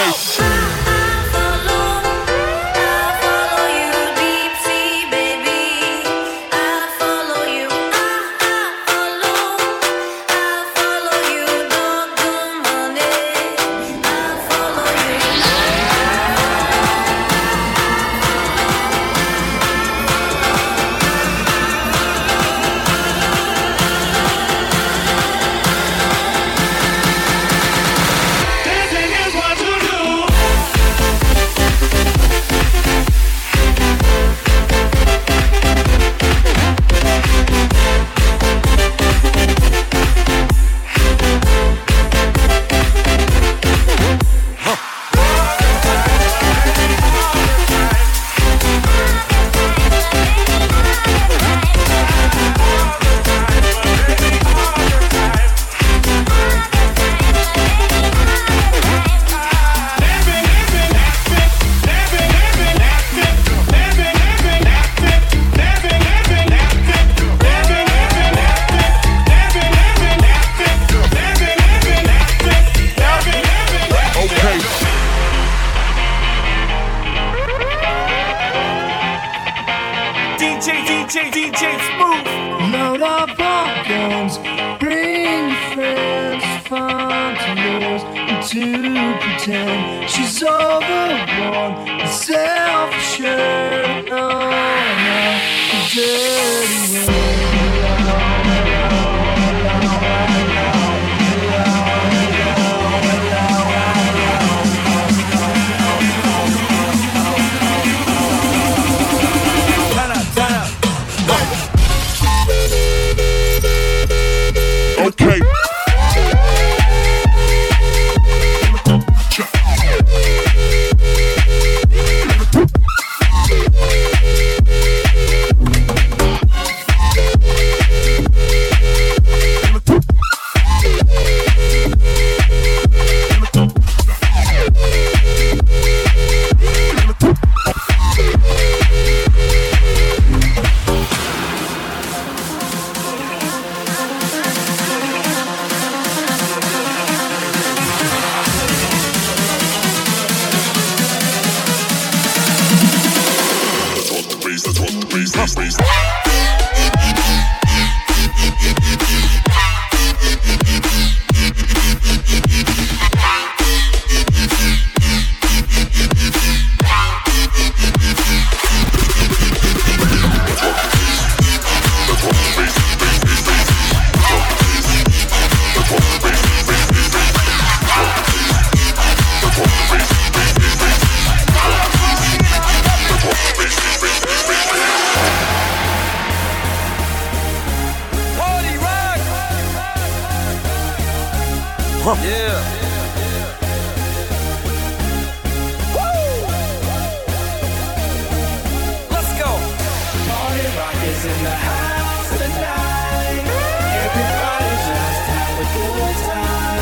case.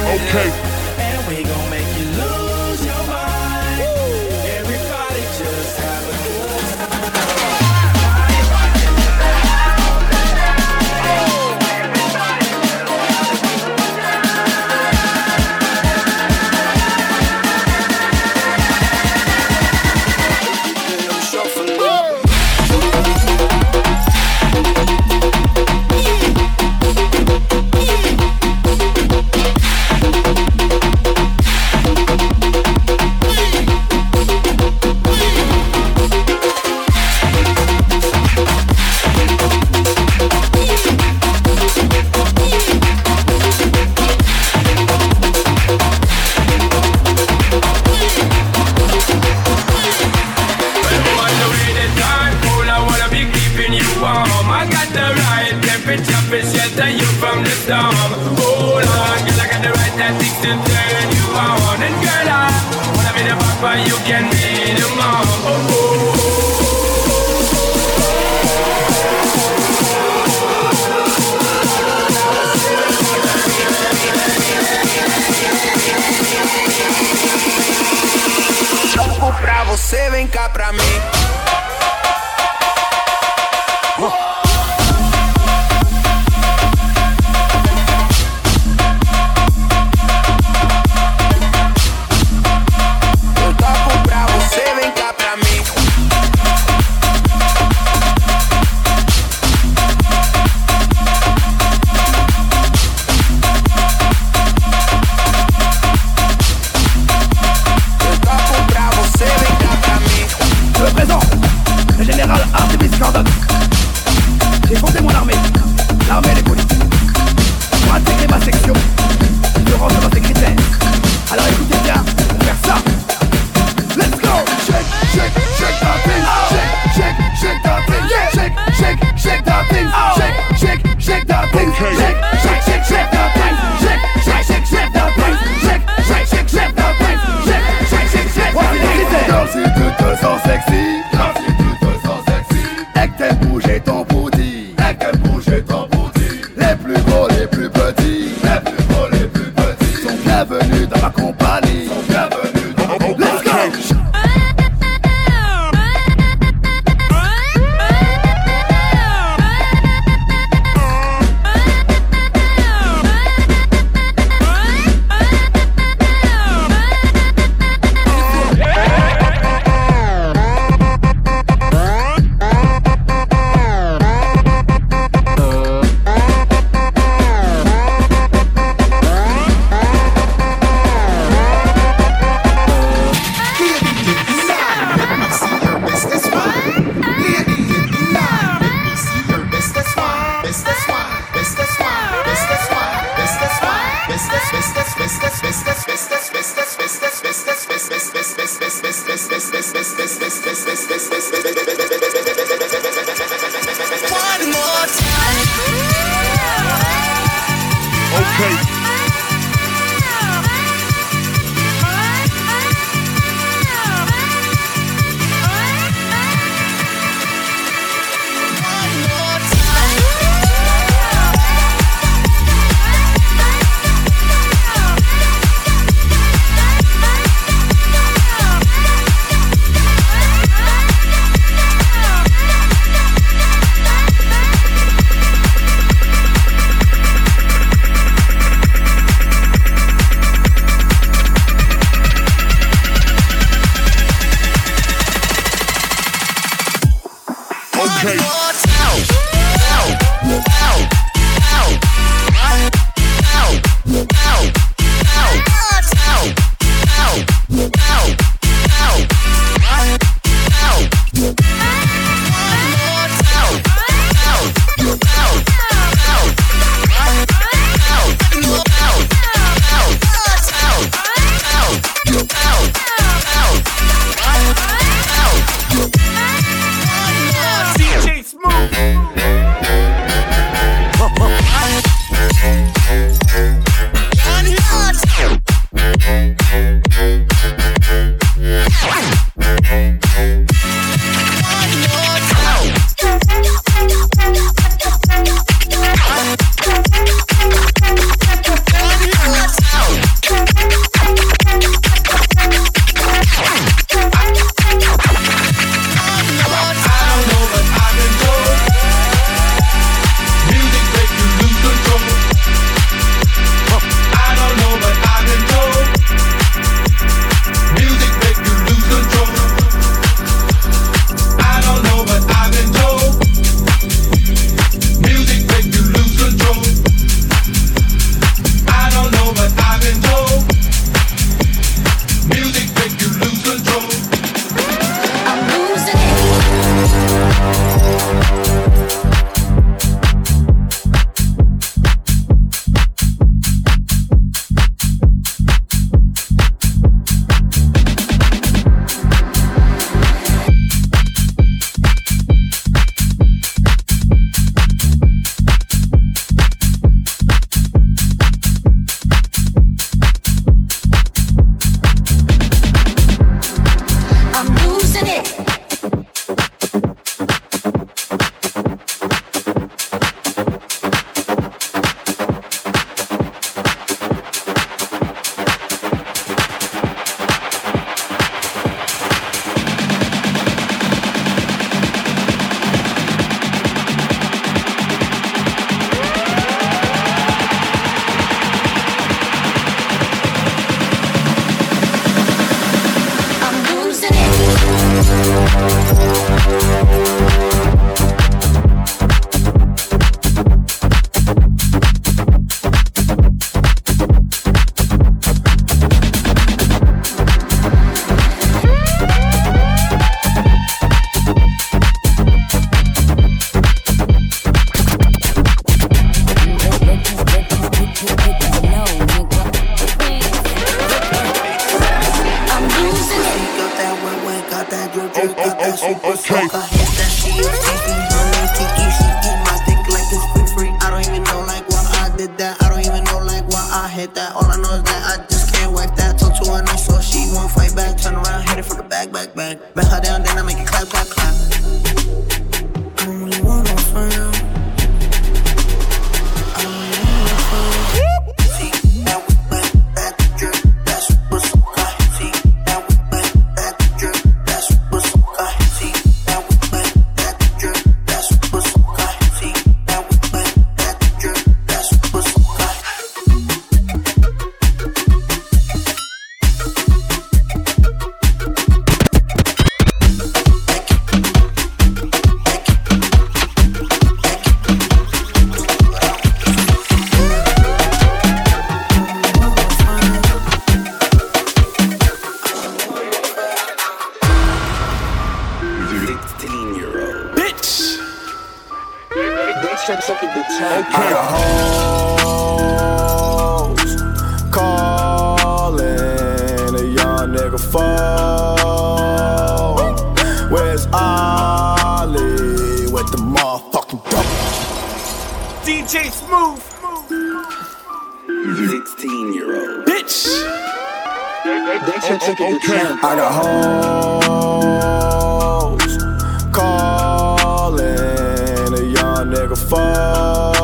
Okay. Hey. Hoes calling a young nigga phone.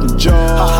West, I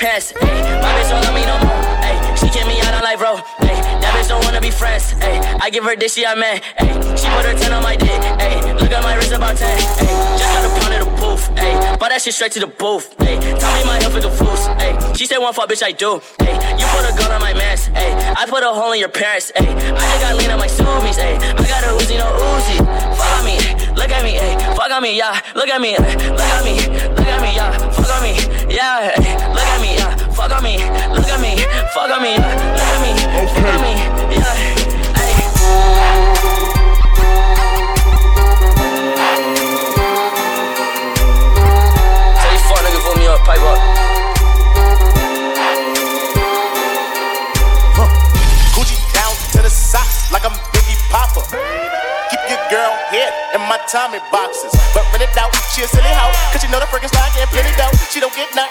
pants. Ayy, my bitch don't love me no more. Ayy, she kick me out on life, bro. Ayy, that bitch don't wanna be friends. Ayy, I give her this, she a man. Ayy, she put her 10 on my dick. Ayy, look at my wrist about 10. Ayy, just got a pound of the booth. Ayy, bought that shit straight to the booth. Ayy, tell me my health is a foos. Ayy, she said one fuck, bitch, I do. Ayy, you put a gun on my mans. Ayy, I put a hole in your parents. Ayy, I just got lean on my zoomies. Ayy, I got a Uzi, no Uzi. On me, look at me, ayy, fuck on me, yeah. Look at me, look at me, look at me, yeah. Fuck on me, yeah. ayy, on me, look at me, fuck on me, yeah. Look at me, fuck on me, yeah. Tell these fuck niggas put me up, pipe up. Gucci down to the socks like I'm Biggie Popper. Keep your girl head in my Tommy boxes. But rent it out, she a silly hoe. Cause she know the freaking style getting plenty dough. She don't get nothing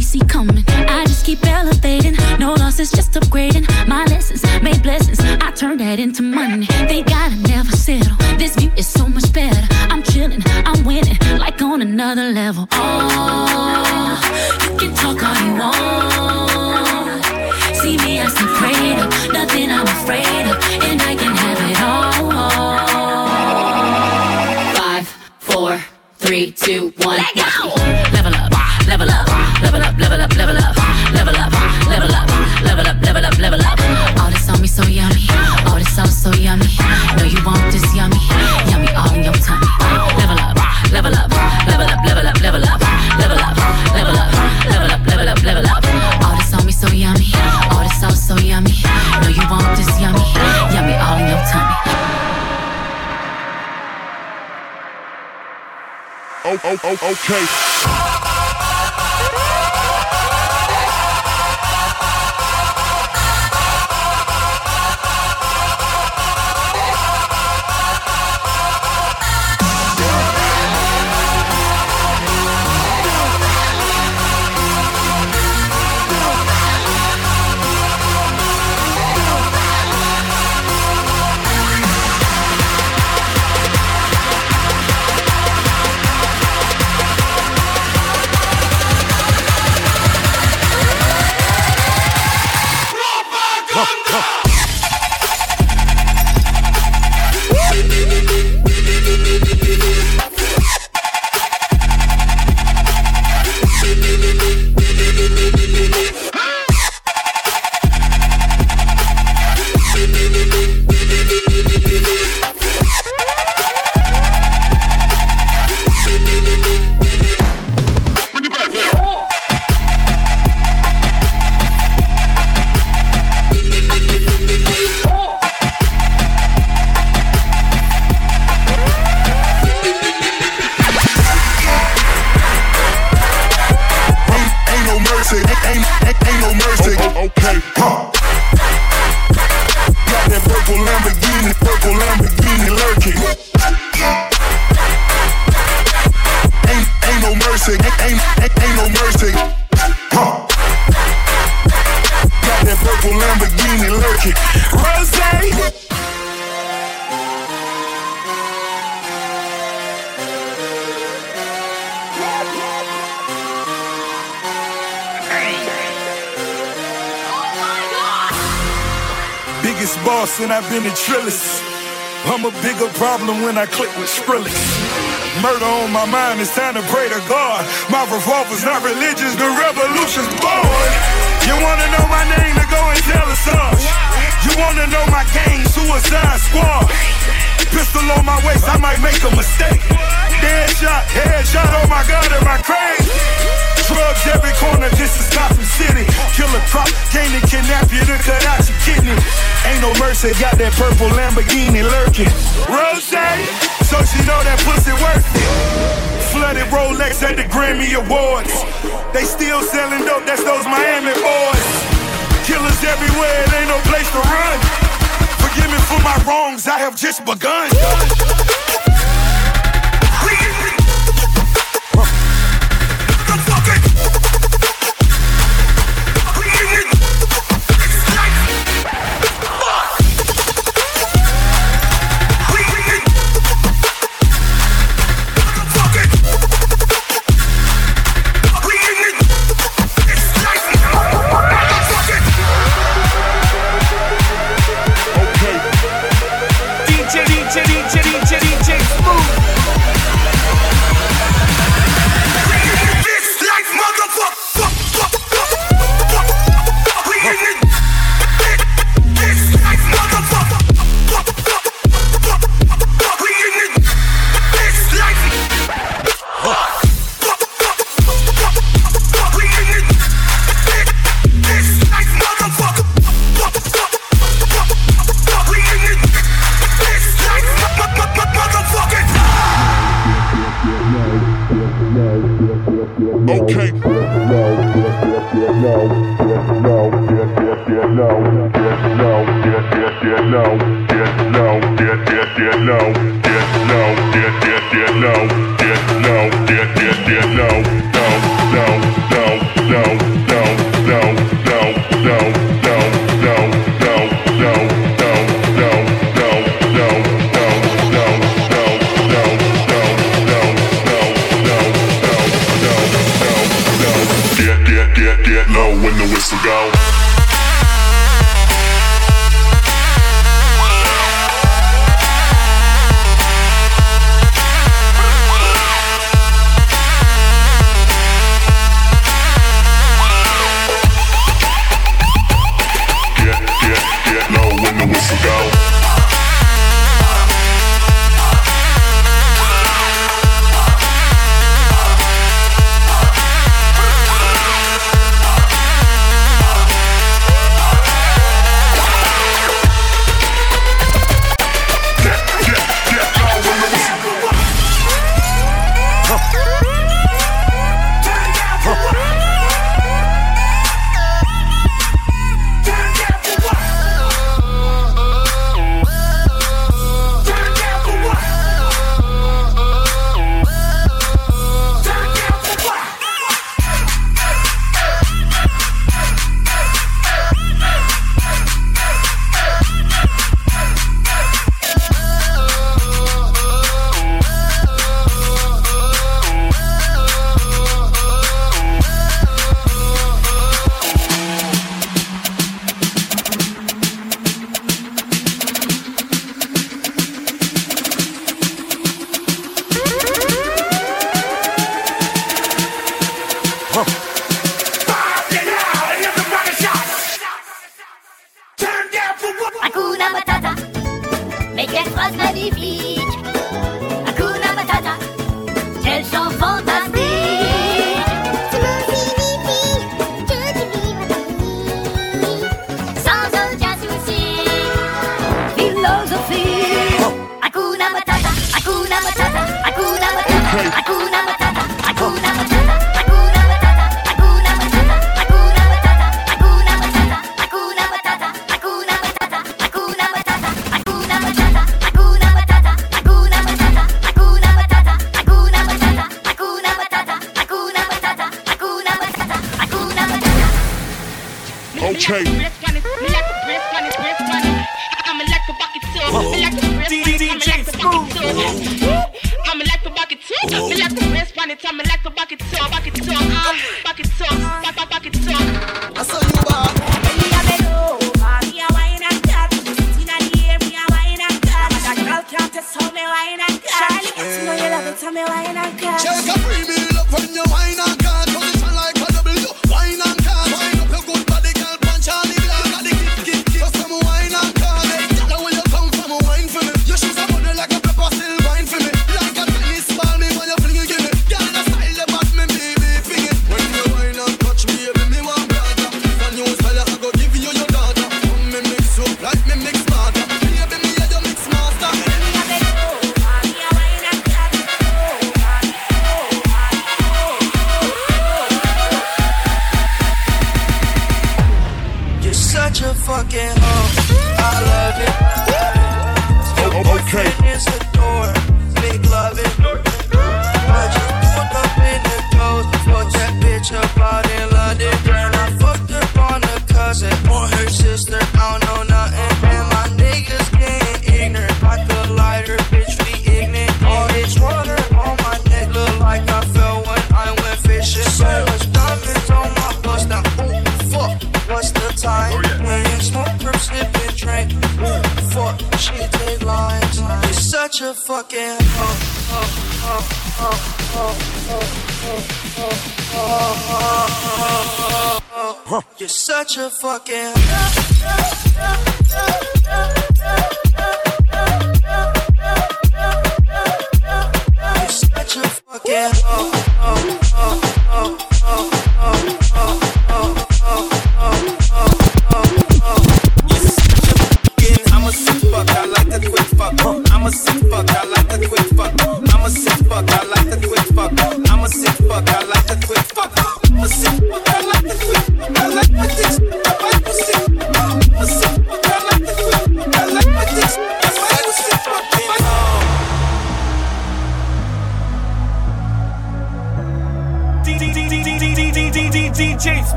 See coming. I just keep elevating, no losses, just upgrading. My lessons made blessings. I turn that into money. They gotta okay. Wow! I've been a Trillis. I'm a bigger problem when I click with Skrillex. Murder on my mind, it's time to pray to God. My revolver's not religious, the revolution's born. You wanna know my name to go and tell us all. You wanna know my gang, Suicide Squad. Pistol on my waist, I might make a mistake. Dead shot, head shot, oh my god, am I crazy? Drugs every corner, this is Gotham City. Killer crop, came to kidnap you to cut out. No mercy, got that purple Lamborghini lurking. Rose, so she know that pussy worth it. Flooded Rolex at the Grammy Awards. They still selling dope, that's those Miami boys. Killers everywhere, it ain't no place to run. Forgive me for my wrongs, I have just begun. 哼。You're such a fucking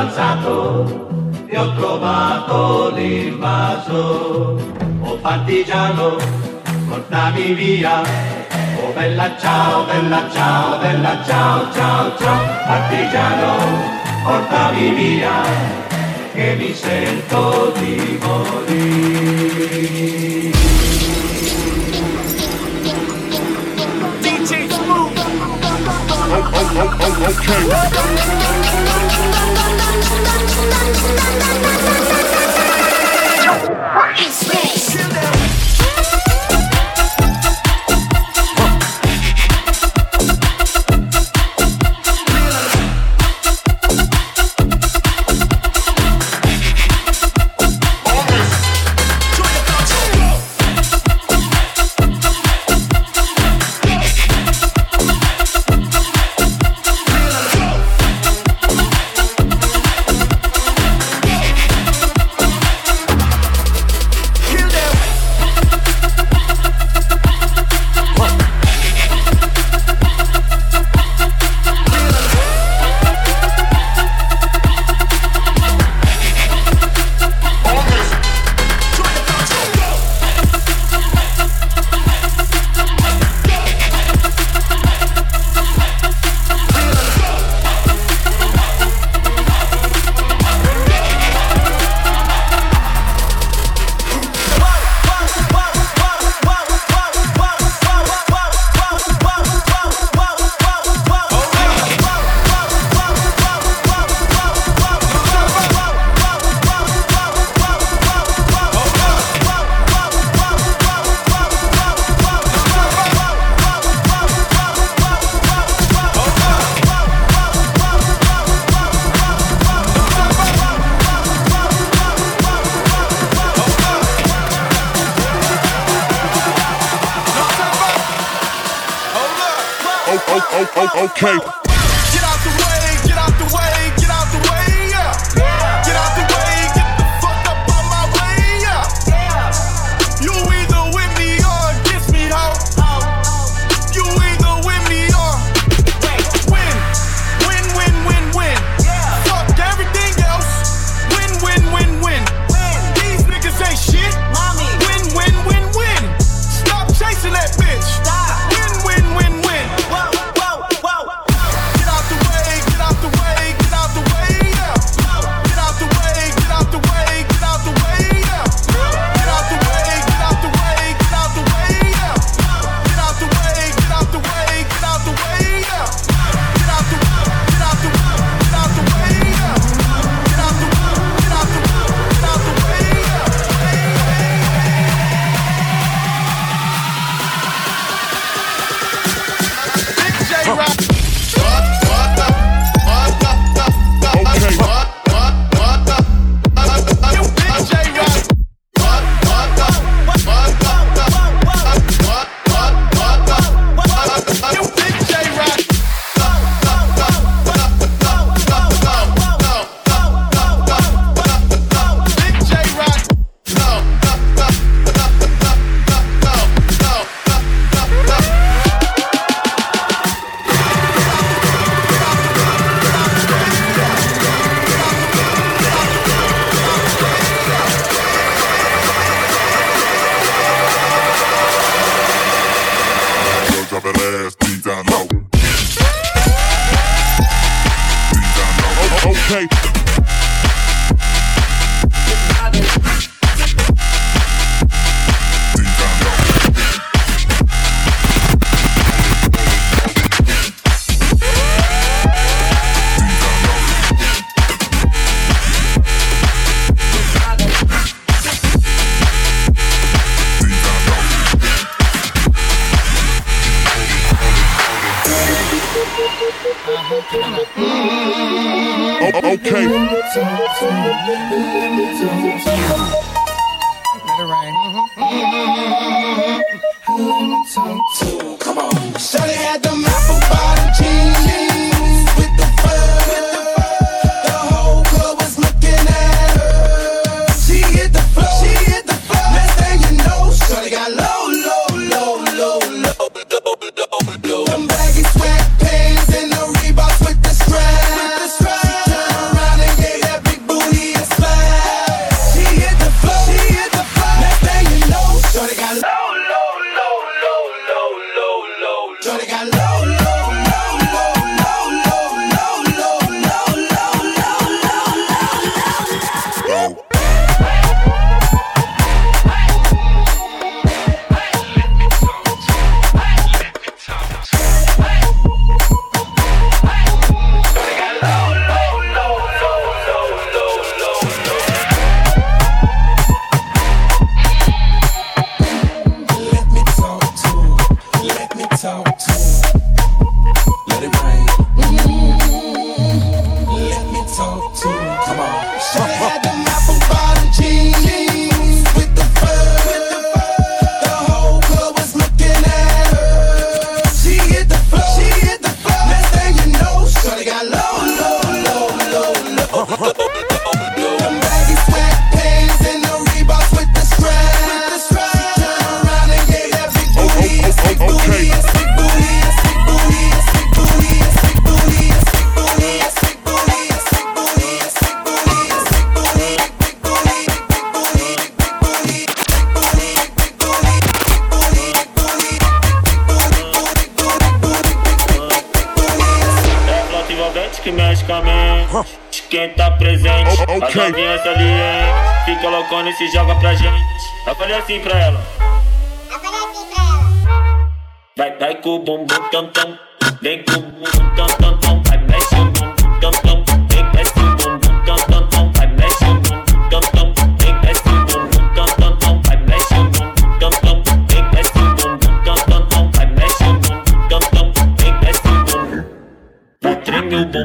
avanzato e ho trovato l'invaso. Oh partigiano, portami via. Oh bella ciao, bella ciao, bella ciao, ciao, ciao. Partigiano, portami via, che mi sento di morire. oh, oh, okay. Space.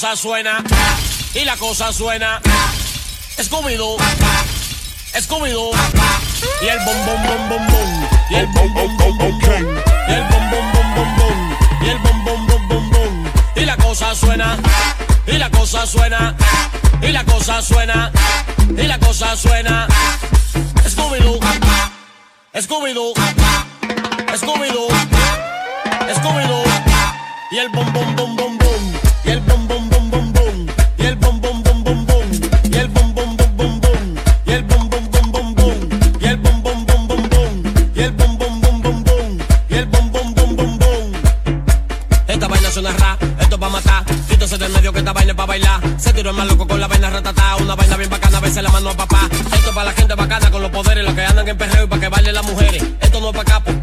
cosa suena. Y la cosa suena. Escúbido. Escúbido. Y el bom bom bom bom bom. Y el bom bom bom bom bom. Y el bom bom bom bom bom. Y el bom bom bom bom bom. Y la cosa suena. Y la cosa suena. Y la cosa suena. Y la cosa suena. Escúbido. Escúbido. Escúbido. Escúbido. Y el bom bom bom bom bom. Y el bombom bombom bombom Y el bombom bombom bombom Y el bombom bombom bombom Y el bombom bombom bombom Y el bombom bombom bombom Y el bombom bombom bombom Esta vaina suena ra, esto pa' matar Si tú se te medio que esta vaina pa' bailar Se tiró el mal loco con la vaina ratata Una vaina bien bacana, a veces la mano a papá Esto pa' la gente bacana con los poderes, la que andan en perreo pa' que bailen las mujeres Esto no pa' capo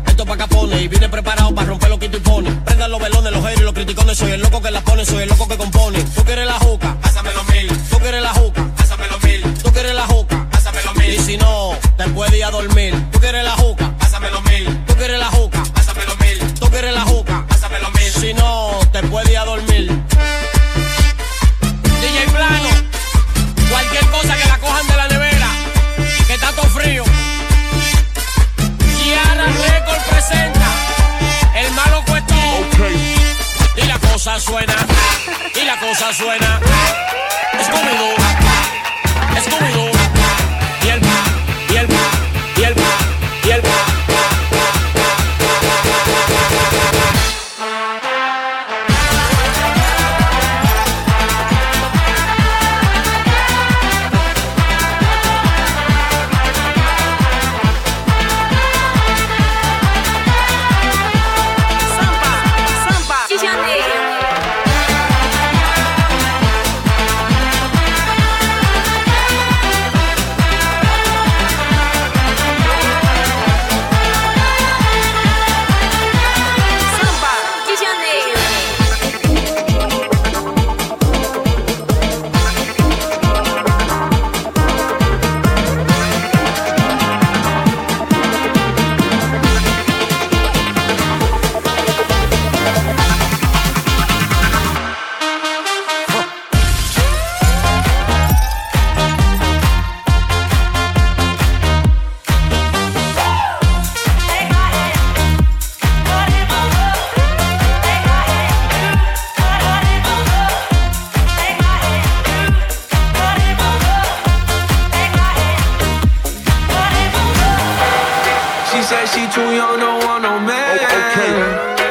y viene preparado para romper lo que tú pones. Prendan los velones, los haters, los criticones. Soy el loco que la pone, soy el loco que compone. Tú quieres la juca, pásame los mil. Tú quieres la juca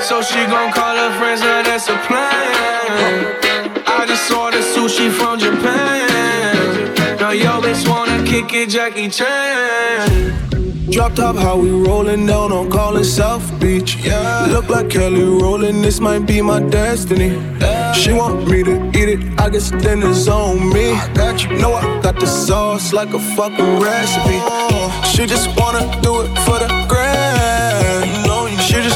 So she gon' call her friends, now that's a plan. I just ordered sushi from Japan. Now yo bitch wanna kick it, Jackie Chan. Drop top, how we rollin' down on callin' South Beach. Yeah. Look like Kelly rollin', this might be my destiny. She want me to eat it, I guess then it's on me. I got you. Know I got the sauce like a fucking recipe. Oh. She just wanna do it for the grand.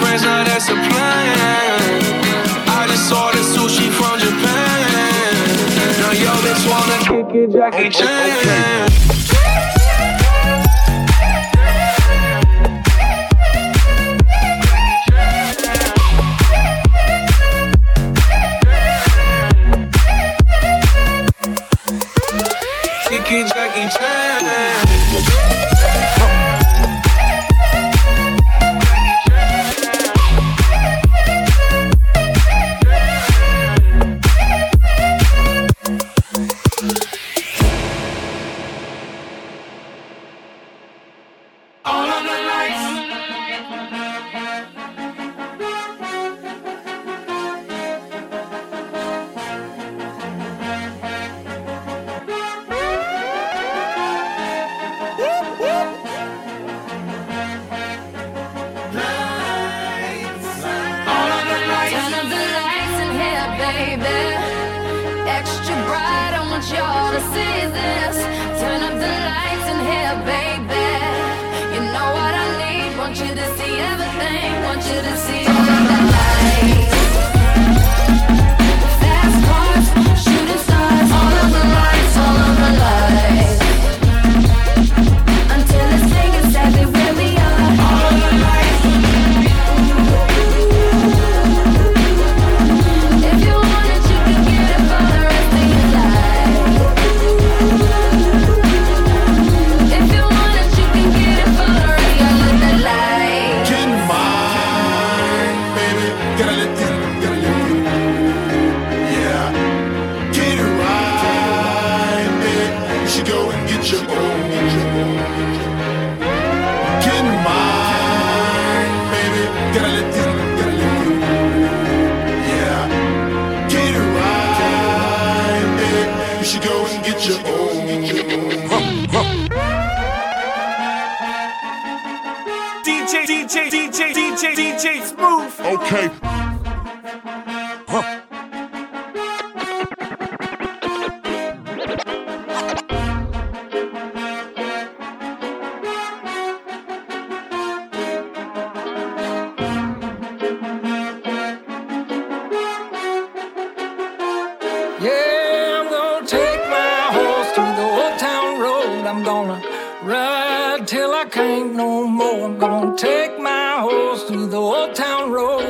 Friends, now that's a plan. I just ordered sushi from Japan. Now yo bitch wanna kick it, Jackie Chan. Turn up the lights in here, baby. You know what I need. Want you to see everything. Want you to see gonna take my horse through the old town road. I'm gonna ride till I can't no more. I'm gonna take my horse to the old town.